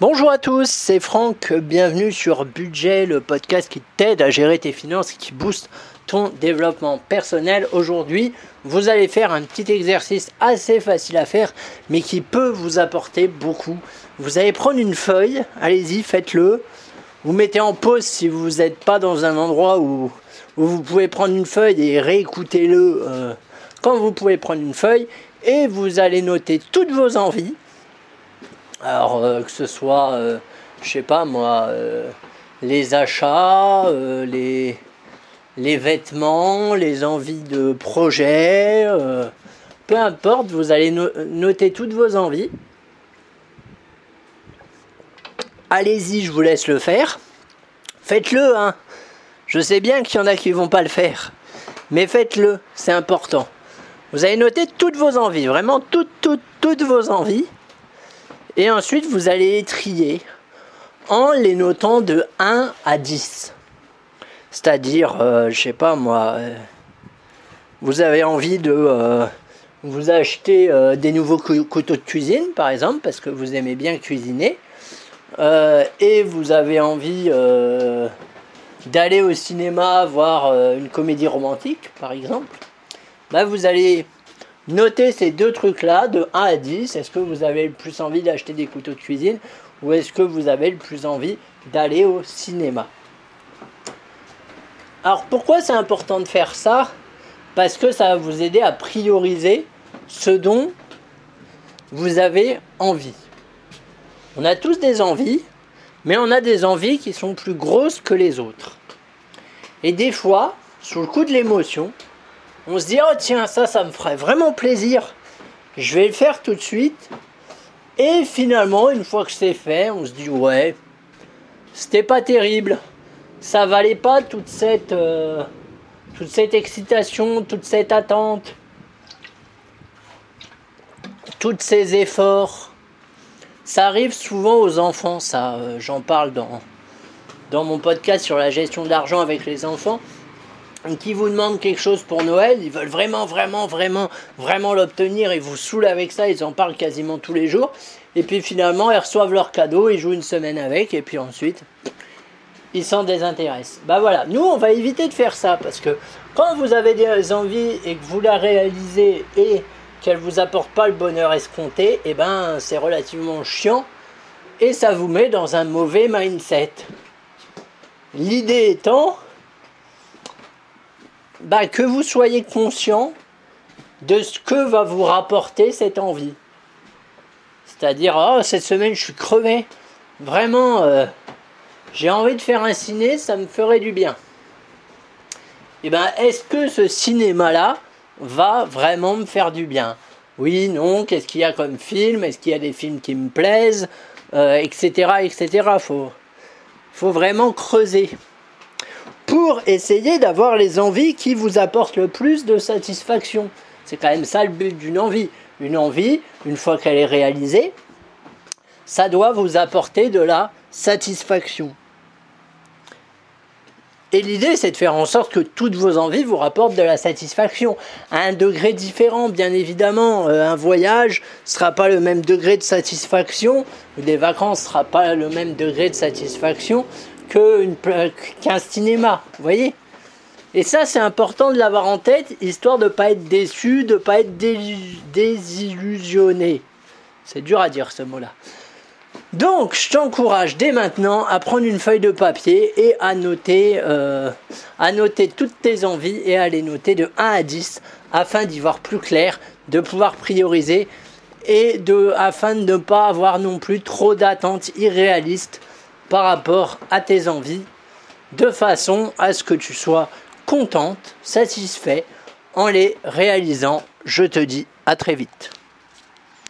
Bonjour à tous, c'est Franck, bienvenue sur Budget, le podcast qui t'aide à gérer tes finances et qui booste ton développement personnel. Aujourd'hui, vous allez faire un petit exercice assez facile à faire, mais qui peut vous apporter beaucoup. Vous allez prendre une feuille, allez-y, faites-le. Vous mettez en pause si vous n'êtes pas dans un endroit où, vous pouvez prendre une feuille et réécoutez-le euh, quand vous pouvez prendre une feuille. Et vous allez noter toutes vos envies alors euh, que ce soit, euh, je sais pas moi, euh, les achats, les, les vêtements, les envies de projet, peu importe, vous allez noter toutes vos envies. Allez-y, je vous laisse le faire. Faites-le, hein. Je sais bien qu'il y en a qui vont pas le faire. Mais faites-le, c'est important. Vous allez noter toutes vos envies, vraiment toutes, toutes, toutes vos envies. Et ensuite, vous allez trier en les notant de 1 à 10. C'est-à-dire, euh, je sais pas moi, euh, vous avez envie de euh, vous acheter des nouveaux couteaux de cuisine, par exemple, parce que vous aimez bien cuisiner, et vous avez envie d'aller au cinéma voir une comédie romantique, par exemple, bah, vous allez Notez ces deux trucs-là de 1 à 10. Est-ce que vous avez le plus envie d'acheter des couteaux de cuisine ou est-ce que vous avez le plus envie d'aller au cinéma? Alors pourquoi c'est important de faire ça? Parce que ça va vous aider à prioriser ce dont vous avez envie. On a tous des envies, mais on a des envies qui sont plus grosses que les autres. Et des fois, sous le coup de l'émotion, on se dit oh tiens ça ça me ferait vraiment plaisir. Je vais le faire tout de suite. Et finalement une fois que c'est fait on se dit ouais c'était pas terrible. Ça valait pas toute cette euh, toute cette excitation toute cette attente. Tous ces efforts. Ça arrive souvent aux enfants ça euh, j'en parle dans dans mon podcast sur la gestion de l'argent avec les enfants qui vous demandent quelque chose pour Noël, ils veulent vraiment, vraiment, vraiment, vraiment l'obtenir, ils vous saoulent avec ça, ils en parlent quasiment tous les jours, et puis finalement, ils reçoivent leur cadeau, ils jouent une semaine avec, et puis ensuite, ils s'en désintéressent. Bah voilà, nous, on va éviter de faire ça, parce que quand vous avez des envies et que vous la réalisez et qu'elle vous apporte pas le bonheur escompté, et eh ben c'est relativement chiant, et ça vous met dans un mauvais mindset. L'idée étant bah, que vous soyez conscient de ce que va vous rapporter cette envie. C'est-à-dire, oh, cette semaine, je suis crevé. Vraiment, euh, j'ai envie de faire un ciné, ça me ferait du bien. Et eh ben, est-ce que ce cinéma-là va vraiment me faire du bien? Oui, non, qu'est-ce qu'il y a comme film? Est-ce qu'il y a des films qui me plaisent? Etc. Euh, etc. Faut, faut vraiment creuser pour essayer d'avoir les envies qui vous apportent le plus de satisfaction. C'est quand même ça le but d'une envie. Une envie, une fois qu'elle est réalisée, ça doit vous apporter de la satisfaction. Et l'idée, c'est de faire en sorte que toutes vos envies vous rapportent de la satisfaction. À un degré différent, bien évidemment. Euh, un voyage ne sera pas le même degré de satisfaction, des vacances ne sera pas le même degré de satisfaction qu'un cinéma, vous voyez? Et ça, c'est important de l'avoir en tête, histoire de ne pas être déçu, de ne pas être désillusionné. C'est dur à dire ce mot-là. Donc, je t'encourage dès maintenant à prendre une feuille de papier et à noter, euh, à noter toutes tes envies et à les noter de 1 à 10 afin d'y voir plus clair, de pouvoir prioriser et de, afin de ne pas avoir non plus trop d'attentes irréalistes par rapport à tes envies, de façon à ce que tu sois contente, satisfait en les réalisant. Je te dis à très vite.